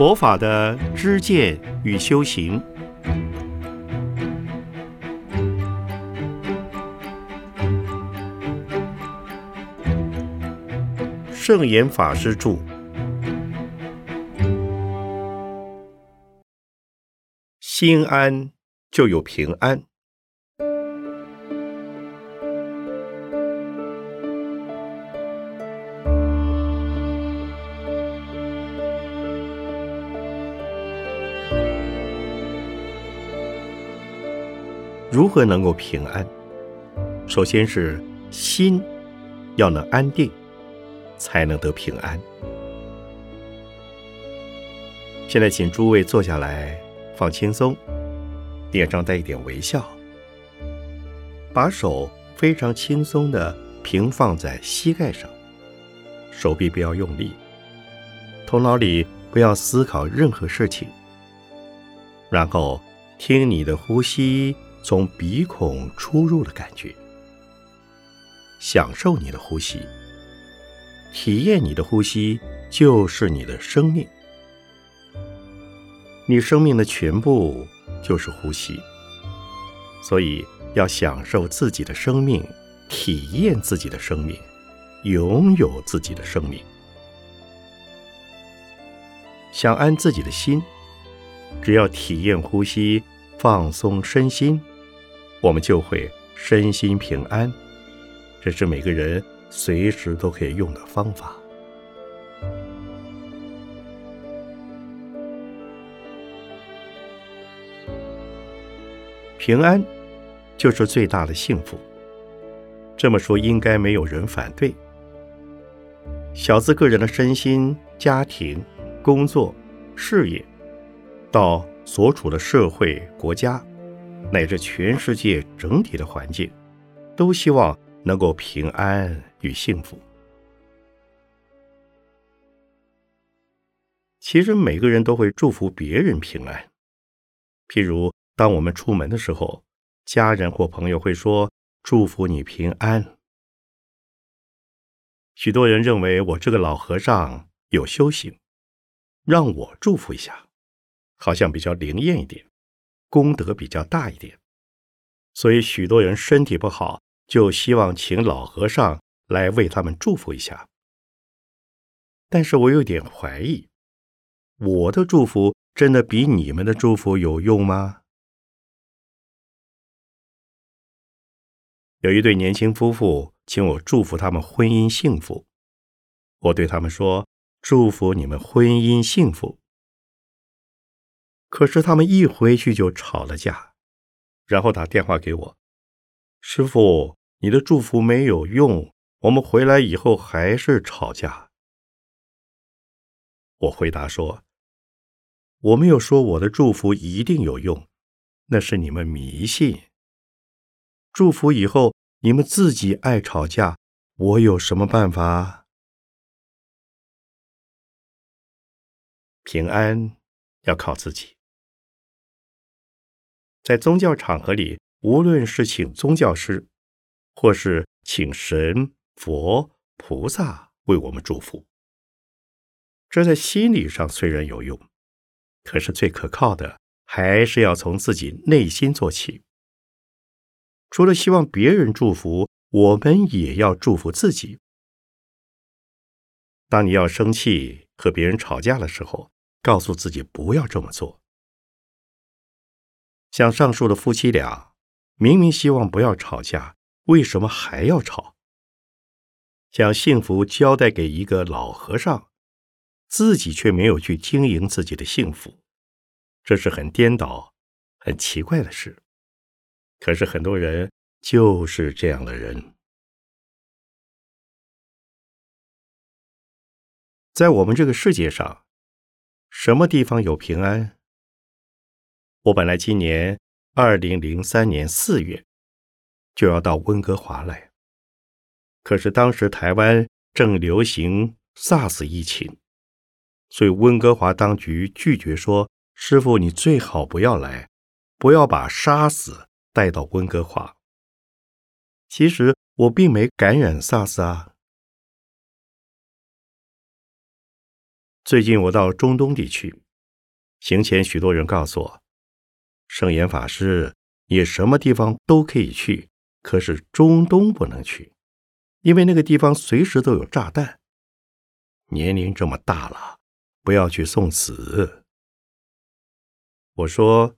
佛法的知见与修行。圣严法师著。心安就有平安。如何能够平安？首先是心要能安定，才能得平安。现在，请诸位坐下来，放轻松，脸上带一点微笑，把手非常轻松的平放在膝盖上，手臂不要用力，头脑里不要思考任何事情，然后听你的呼吸。从鼻孔出入的感觉，享受你的呼吸，体验你的呼吸就是你的生命。你生命的全部就是呼吸，所以要享受自己的生命，体验自己的生命，拥有自己的生命。想安自己的心，只要体验呼吸，放松身心。我们就会身心平安，这是每个人随时都可以用的方法。平安就是最大的幸福。这么说应该没有人反对。小资个人的身心、家庭、工作、事业，到所处的社会、国家。乃至全世界整体的环境，都希望能够平安与幸福。其实每个人都会祝福别人平安。譬如，当我们出门的时候，家人或朋友会说：“祝福你平安。”许多人认为我这个老和尚有修行，让我祝福一下，好像比较灵验一点。功德比较大一点，所以许多人身体不好，就希望请老和尚来为他们祝福一下。但是我有点怀疑，我的祝福真的比你们的祝福有用吗？有一对年轻夫妇请我祝福他们婚姻幸福，我对他们说：“祝福你们婚姻幸福。”可是他们一回去就吵了架，然后打电话给我，师傅，你的祝福没有用，我们回来以后还是吵架。我回答说，我没有说我的祝福一定有用，那是你们迷信。祝福以后你们自己爱吵架，我有什么办法？平安要靠自己。在宗教场合里，无论是请宗教师，或是请神、佛、菩萨为我们祝福，这在心理上虽然有用，可是最可靠的还是要从自己内心做起。除了希望别人祝福，我们也要祝福自己。当你要生气和别人吵架的时候，告诉自己不要这么做。像上述的夫妻俩，明明希望不要吵架，为什么还要吵？将幸福交代给一个老和尚，自己却没有去经营自己的幸福，这是很颠倒、很奇怪的事。可是很多人就是这样的人，在我们这个世界上，什么地方有平安？我本来今年二零零三年四月就要到温哥华来，可是当时台湾正流行 SARS 疫情，所以温哥华当局拒绝说：“师傅，你最好不要来，不要把杀死带到温哥华。”其实我并没感染 SARS 啊。最近我到中东地区，行前许多人告诉我，圣严法师，你什么地方都可以去，可是中东不能去，因为那个地方随时都有炸弹。年龄这么大了，不要去送死。我说，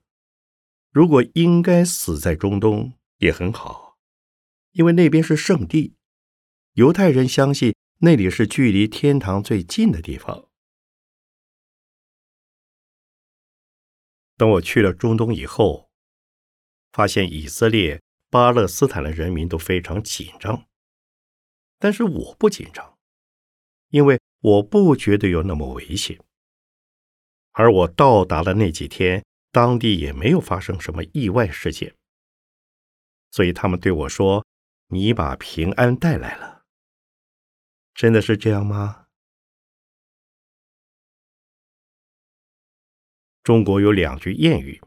如果应该死在中东也很好，因为那边是圣地，犹太人相信那里是距离天堂最近的地方。等我去了中东以后，发现以色列、巴勒斯坦的人民都非常紧张，但是我不紧张，因为。我不觉得有那么危险，而我到达的那几天，当地也没有发生什么意外事件，所以他们对我说：“你把平安带来了。”真的是这样吗？中国有两句谚语，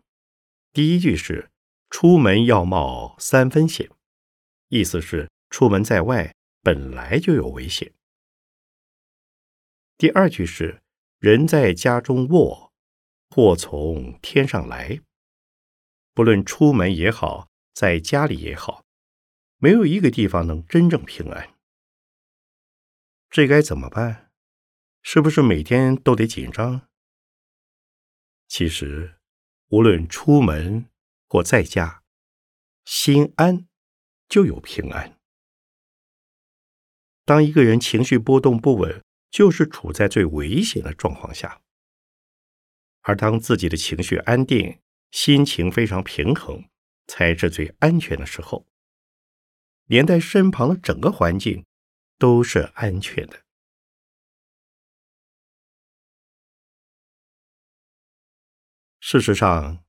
第一句是“出门要冒三分险”，意思是出门在外本来就有危险。第二句是“人在家中卧，祸从天上来”。不论出门也好，在家里也好，没有一个地方能真正平安。这该怎么办？是不是每天都得紧张？其实，无论出门或在家，心安就有平安。当一个人情绪波动不稳，就是处在最危险的状况下，而当自己的情绪安定、心情非常平衡，才是最安全的时候。连带身旁的整个环境都是安全的。事实上，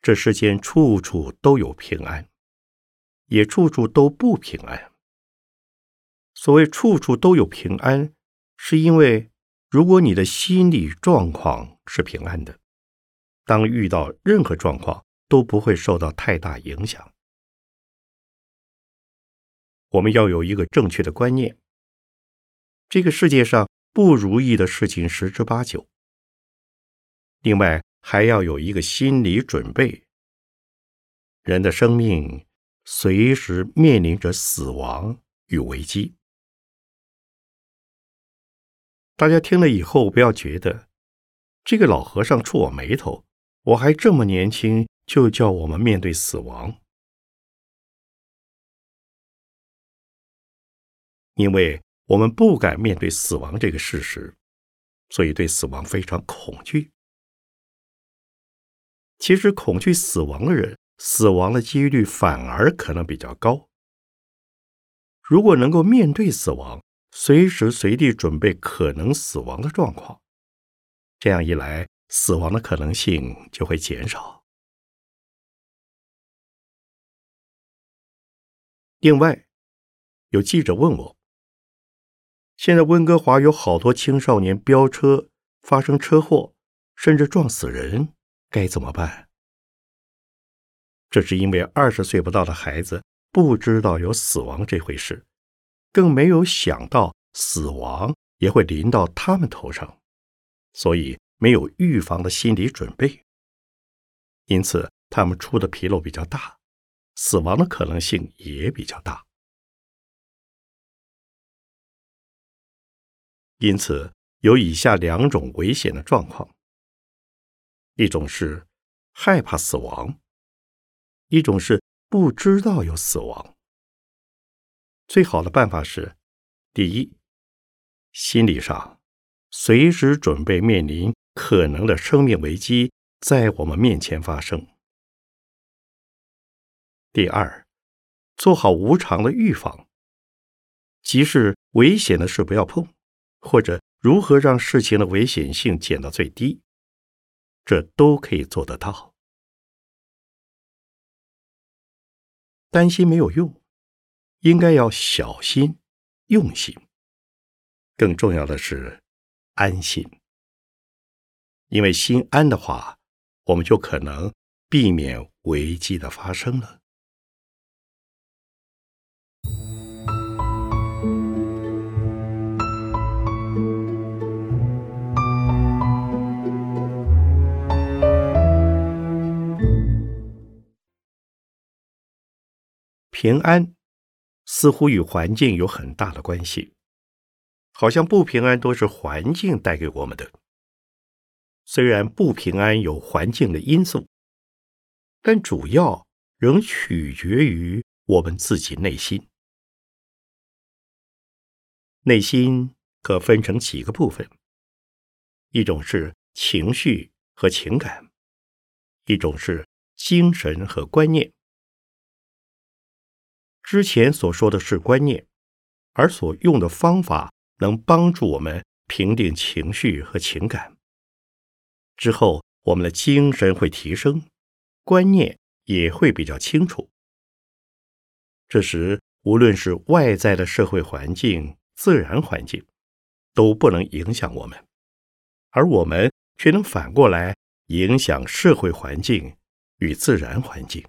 这世间处处都有平安，也处处都不平安。所谓处处都有平安。是因为，如果你的心理状况是平安的，当遇到任何状况都不会受到太大影响。我们要有一个正确的观念：这个世界上不如意的事情十之八九。另外，还要有一个心理准备：人的生命随时面临着死亡与危机。大家听了以后，不要觉得这个老和尚触我眉头。我还这么年轻，就叫我们面对死亡，因为我们不敢面对死亡这个事实，所以对死亡非常恐惧。其实，恐惧死亡的人，死亡的几率反而可能比较高。如果能够面对死亡，随时随地准备可能死亡的状况，这样一来，死亡的可能性就会减少。另外，有记者问我：现在温哥华有好多青少年飙车发生车祸，甚至撞死人，该怎么办？这是因为二十岁不到的孩子不知道有死亡这回事。更没有想到死亡也会临到他们头上，所以没有预防的心理准备，因此他们出的纰漏比较大，死亡的可能性也比较大。因此有以下两种危险的状况：一种是害怕死亡，一种是不知道有死亡。最好的办法是：第一，心理上随时准备面临可能的生命危机在我们面前发生；第二，做好无常的预防，即是危险的事不要碰，或者如何让事情的危险性减到最低，这都可以做得到。担心没有用。应该要小心、用心，更重要的是安心。因为心安的话，我们就可能避免危机的发生了。平安似乎与环境有很大的关系，好像不平安都是环境带给我们的。虽然不平安有环境的因素，但主要仍取决于我们自己内心。内心可分成几个部分，一种是情绪和情感，一种是精神和观念。之前所说的是观念，而所用的方法能帮助我们平定情绪和情感。之后，我们的精神会提升，观念也会比较清楚。这时，无论是外在的社会环境、自然环境，都不能影响我们，而我们却能反过来影响社会环境与自然环境。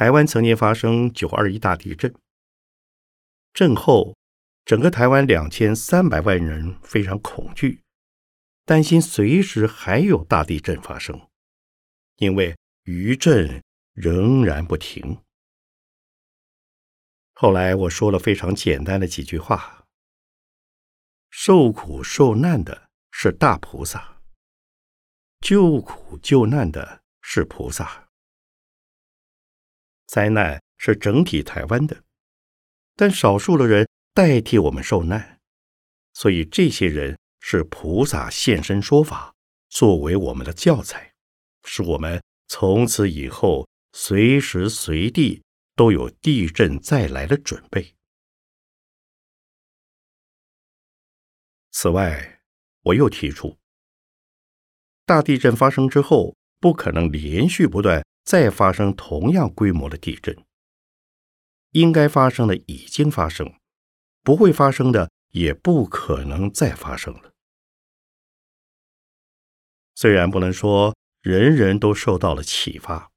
台湾曾经发生九二一大地震，震后。整个台湾两千三百万人非常恐惧，担心随时还有大地震发生，因为余震仍然不停。后来我说了非常简单的几句话：受苦受难的是大菩萨，救苦救难的是菩萨，灾难是整体台湾的，但少数的人。代替我们受难，所以这些人是菩萨现身说法，作为我们的教材，使我们从此以后随时随地都有地震再来的准备。此外，我又提出，大地震发生之后，不可能连续不断再发生同样规模的地震，应该发生的已经发生。不会发生的，也不可能再发生了。虽然不能说人人都受到了启发，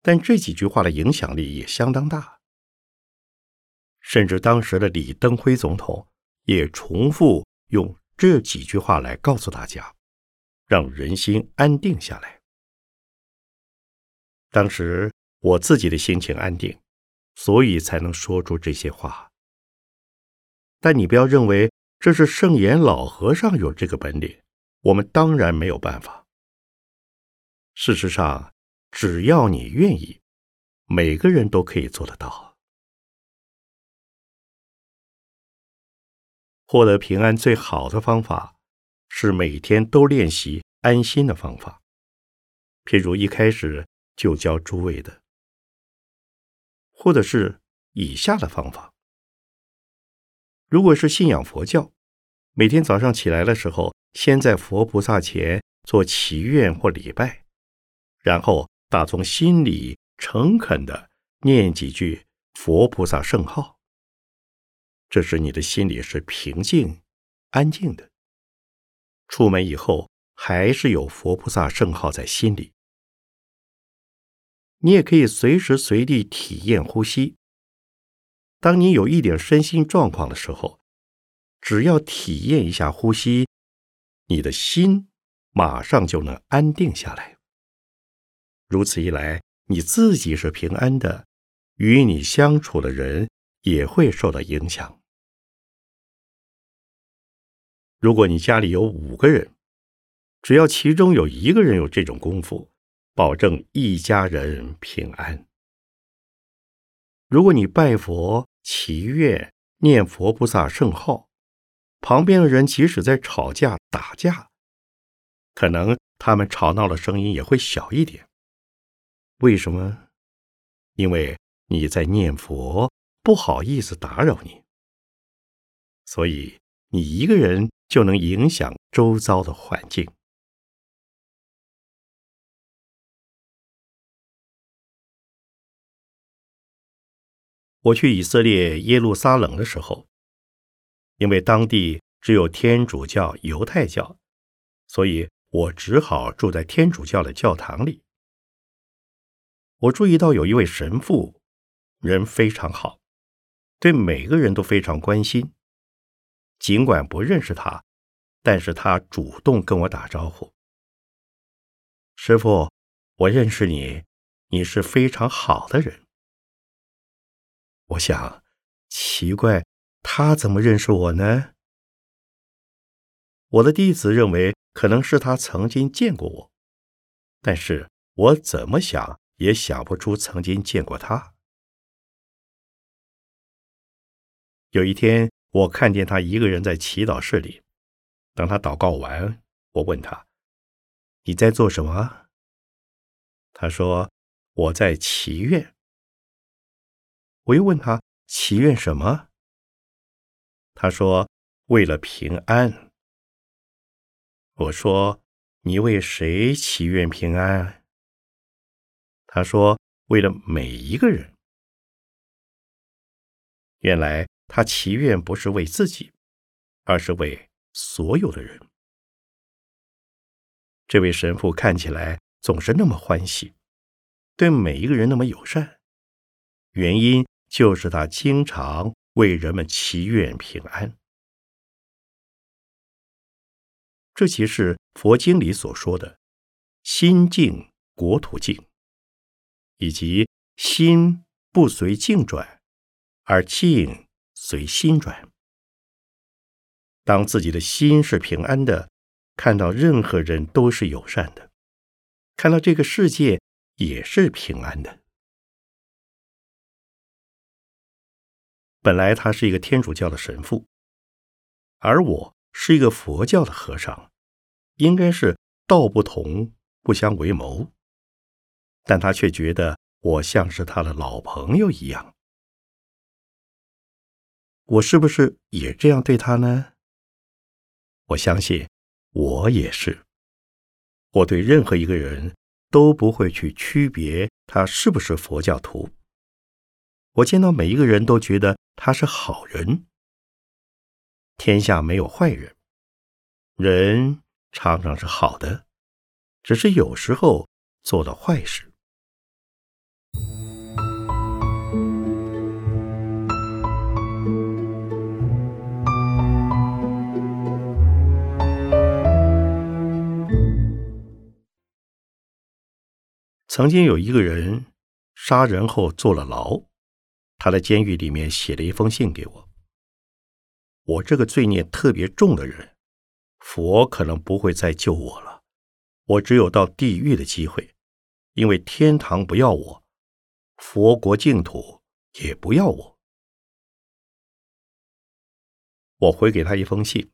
但这几句话的影响力也相当大。甚至当时的李登辉总统也重复用这几句话来告诉大家，让人心安定下来。当时我自己的心情安定，所以才能说出这些话。但你不要认为这是圣严老和尚有这个本领，我们当然没有办法。事实上，只要你愿意，每个人都可以做得到。获得平安最好的方法是每天都练习安心的方法，譬如一开始就教诸位的，或者是以下的方法。如果是信仰佛教，每天早上起来的时候，先在佛菩萨前做祈愿或礼拜，然后打从心里诚恳的念几句佛菩萨圣号。这时你的心里是平静、安静的。出门以后还是有佛菩萨圣号在心里。你也可以随时随地体验呼吸。当你有一点身心状况的时候，只要体验一下呼吸，你的心马上就能安定下来。如此一来，你自己是平安的，与你相处的人也会受到影响。如果你家里有五个人，只要其中有一个人有这种功夫，保证一家人平安。如果你拜佛。祈愿念佛菩萨圣号，旁边的人即使在吵架打架，可能他们吵闹的声音也会小一点。为什么？因为你在念佛，不好意思打扰你，所以你一个人就能影响周遭的环境。我去以色列耶路撒冷的时候，因为当地只有天主教、犹太教，所以我只好住在天主教的教堂里。我注意到有一位神父，人非常好，对每个人都非常关心。尽管不认识他，但是他主动跟我打招呼：“师傅，我认识你，你是非常好的人。”我想，奇怪，他怎么认识我呢？我的弟子认为，可能是他曾经见过我，但是我怎么想也想不出曾经见过他。有一天，我看见他一个人在祈祷室里。等他祷告完，我问他：“你在做什么？”他说：“我在祈愿。”我又问他：“祈愿什么？”他说：“为了平安。”我说：“你为谁祈愿平安？”他说：“为了每一个人。”原来。他祈愿不是为自己，而是为所有的人。这位神父看起来总是那么欢喜，对每一个人那么友善，原因就是他经常为人们祈愿平安。这即是佛经里所说的“心静国土静”，以及“心不随境转，而境”。随心转。当自己的心是平安的，看到任何人都是友善的，看到这个世界也是平安的。本来他是一个天主教的神父，而我是一个佛教的和尚，应该是道不同不相为谋，但他却觉得我像是他的老朋友一样。我是不是也这样对他呢？我相信我也是。我对任何一个人都不会去区别他是不是佛教徒。我见到每一个人都觉得他是好人。天下没有坏人，人常常是好的，只是有时候做了坏事。曾经有一个人杀人后坐了牢，他在监狱里面写了一封信给我。我这个罪孽特别重的人，佛可能不会再救我了，我只有到地狱的机会，因为天堂不要我，佛国净土也不要我。我回给他一封信：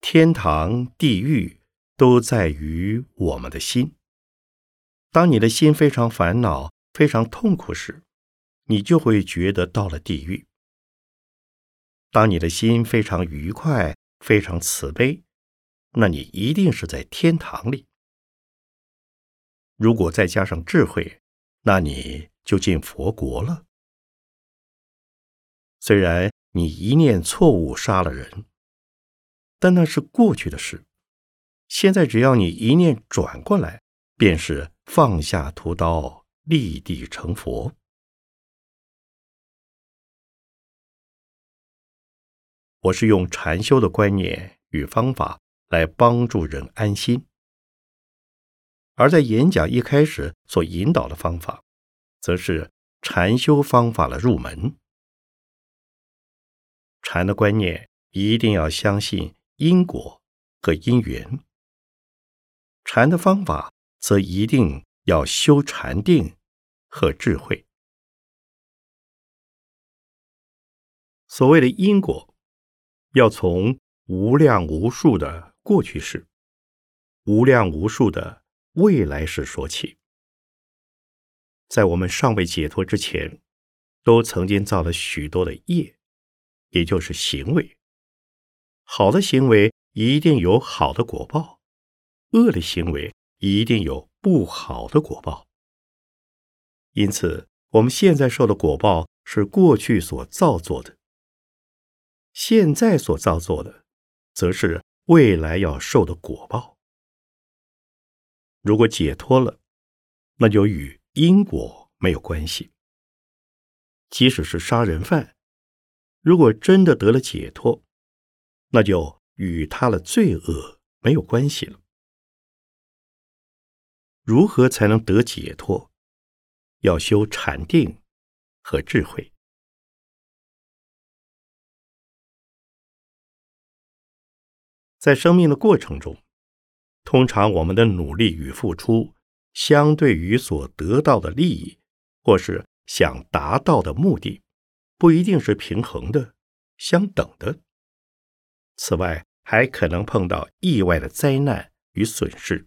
天堂、地狱都在于我们的心。当你的心非常烦恼、非常痛苦时，你就会觉得到了地狱；当你的心非常愉快、非常慈悲，那你一定是在天堂里。如果再加上智慧，那你就进佛国了。虽然你一念错误杀了人，但那是过去的事。现在只要你一念转过来，便是。放下屠刀，立地成佛。我是用禅修的观念与方法来帮助人安心，而在演讲一开始所引导的方法，则是禅修方法的入门。禅的观念一定要相信因果和因缘，禅的方法。则一定要修禅定和智慧。所谓的因果，要从无量无数的过去式、无量无数的未来式说起。在我们尚未解脱之前，都曾经造了许多的业，也就是行为。好的行为一定有好的果报，恶的行为。一定有不好的果报，因此我们现在受的果报是过去所造作的；现在所造作的，则是未来要受的果报。如果解脱了，那就与因果没有关系。即使是杀人犯，如果真的得了解脱，那就与他的罪恶没有关系了。如何才能得解脱？要修禅定和智慧。在生命的过程中，通常我们的努力与付出，相对于所得到的利益，或是想达到的目的，不一定是平衡的、相等的。此外，还可能碰到意外的灾难与损失。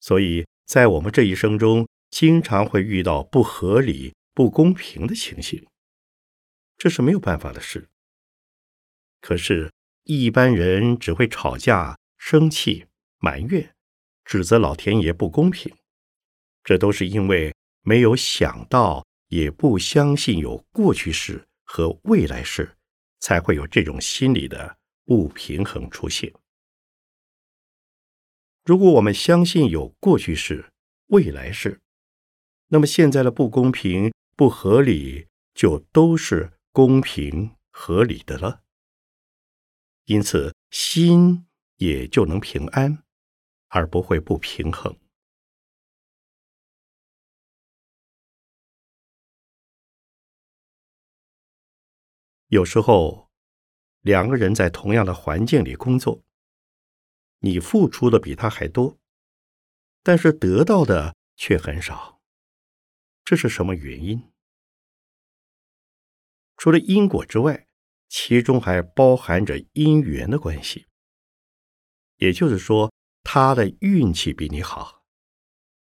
所以在我们这一生中，经常会遇到不合理、不公平的情形，这是没有办法的事。可是。一般人只会吵架、生气、埋怨、指责老天爷不公平，这都是因为没有想到，也不相信有过去式和未来式，才会有这种心理的不平衡出现。如果我们相信有过去式、未来式，那么现在的不公平、不合理就都是公平合理的了。因此，心也就能平安，而不会不平衡。有时候，两个人在同样的环境里工作，你付出的比他还多，但是得到的却很少，这是什么原因？除了因果之外。其中还包含着因缘的关系，也就是说，他的运气比你好，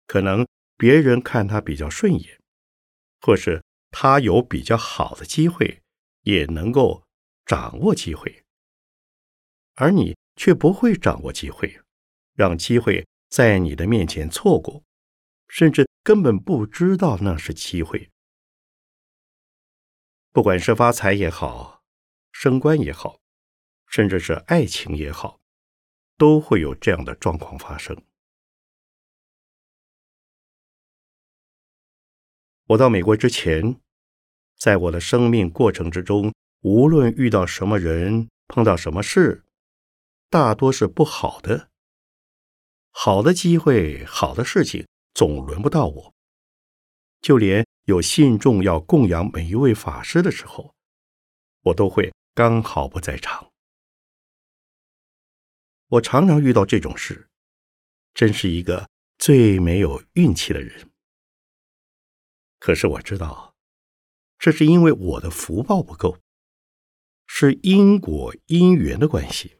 可能别人看他比较顺眼，或是他有比较好的机会，也能够掌握机会，而你却不会掌握机会，让机会在你的面前错过，甚至根本不知道那是机会。不管是发财也好。升官也好，甚至是爱情也好，都会有这样的状况发生。我到美国之前，在我的生命过程之中，无论遇到什么人，碰到什么事，大多是不好的。好的机会、好的事情总轮不到我。就连有信众要供养每一位法师的时候，我都会。刚好不在场，我常常遇到这种事，真是一个最没有运气的人。可是我知道，这是因为我的福报不够，是因果因缘的关系，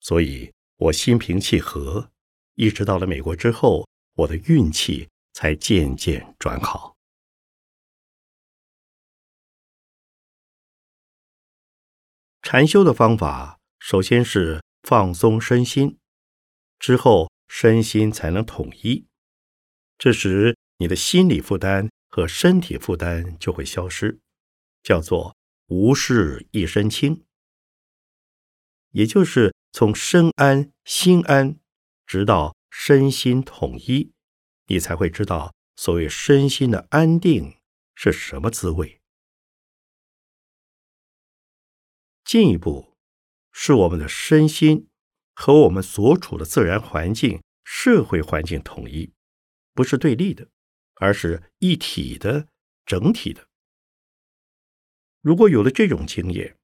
所以我心平气和，一直到了美国之后，我的运气才渐渐转好。禅修的方法，首先是放松身心，之后身心才能统一。这时，你的心理负担和身体负担就会消失，叫做无事一身轻。也就是从身安心安，直到身心统一，你才会知道所谓身心的安定是什么滋味。进一步，是我们的身心和我们所处的自然环境、社会环境统一，不是对立的，而是一体的、整体的。如果有了这种经验，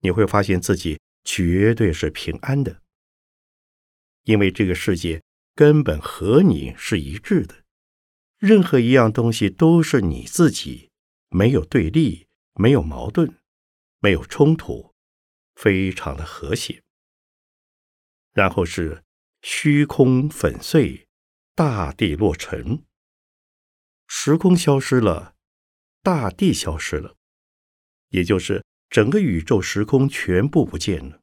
你会发现自己绝对是平安的，因为这个世界根本和你是一致的，任何一样东西都是你自己，没有对立，没有矛盾。没有冲突，非常的和谐。然后是虚空粉碎，大地落尘，时空消失了，大地消失了，也就是整个宇宙时空全部不见了，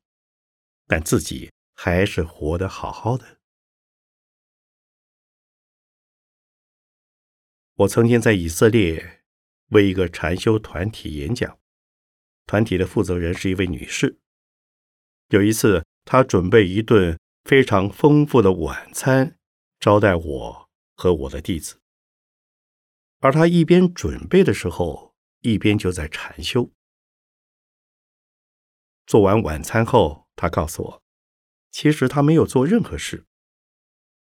但自己还是活得好好的。我曾经在以色列为一个禅修团体演讲。团体的负责人是一位女士。有一次，她准备一顿非常丰富的晚餐招待我和我的弟子，而她一边准备的时候，一边就在禅修。做完晚餐后，她告诉我，其实她没有做任何事，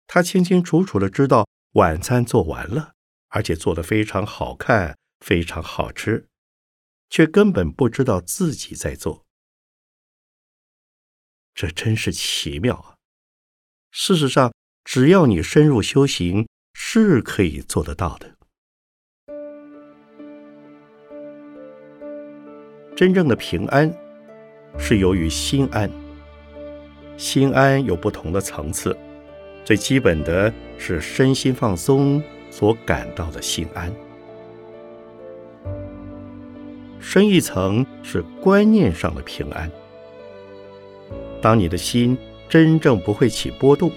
他清清楚楚的知道晚餐做完了，而且做的非常好看，非常好吃，却根本不知道自己在做。这真是奇妙啊！事实上，只要你深入修行，是可以做得到的。真正的平安，是由于心安。心安有不同的层次，最基本的是身心放松所感到的心安。深一层是观念上的平安。当你的心真正不会起波动，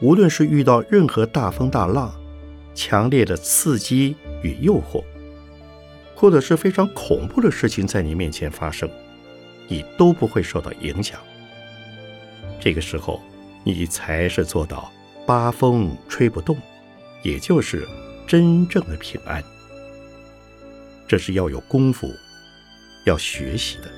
无论是遇到任何大风大浪、强烈的刺激与诱惑，或者是非常恐怖的事情在你面前发生，你都不会受到影响。这个时候，你才是做到八风吹不动，也就是真正的平安。这是要有功夫，要学习的。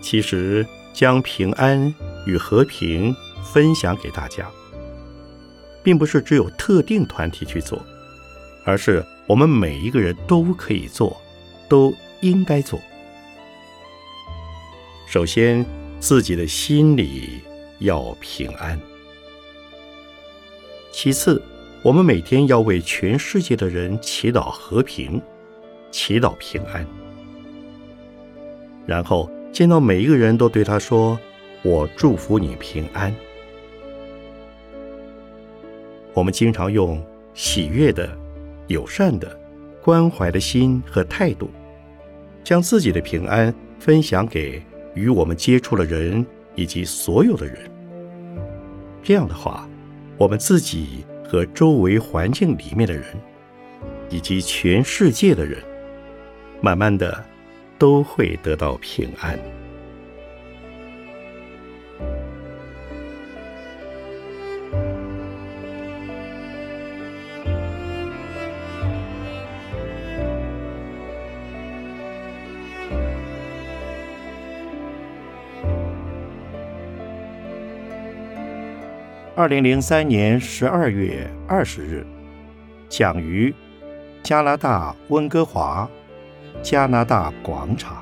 其实，将平安与和平分享给大家，并不是只有特定团体去做，而是我们每一个人都可以做，都应该做。首先，自己的心里要平安。其次，我们每天要为全世界的人祈祷和平，祈祷平安。然后，见到每一个人都对他说：“我祝福你平安。”我们经常用喜悦的、友善的、关怀的心和态度，将自己的平安分享给。与我们接触的人以及所有的人，这样的话，我们自己和周围环境里面的人，以及全世界的人，慢慢的都会得到平安。二零零三年十二月二十日，讲于加拿大温哥华加拿大广场。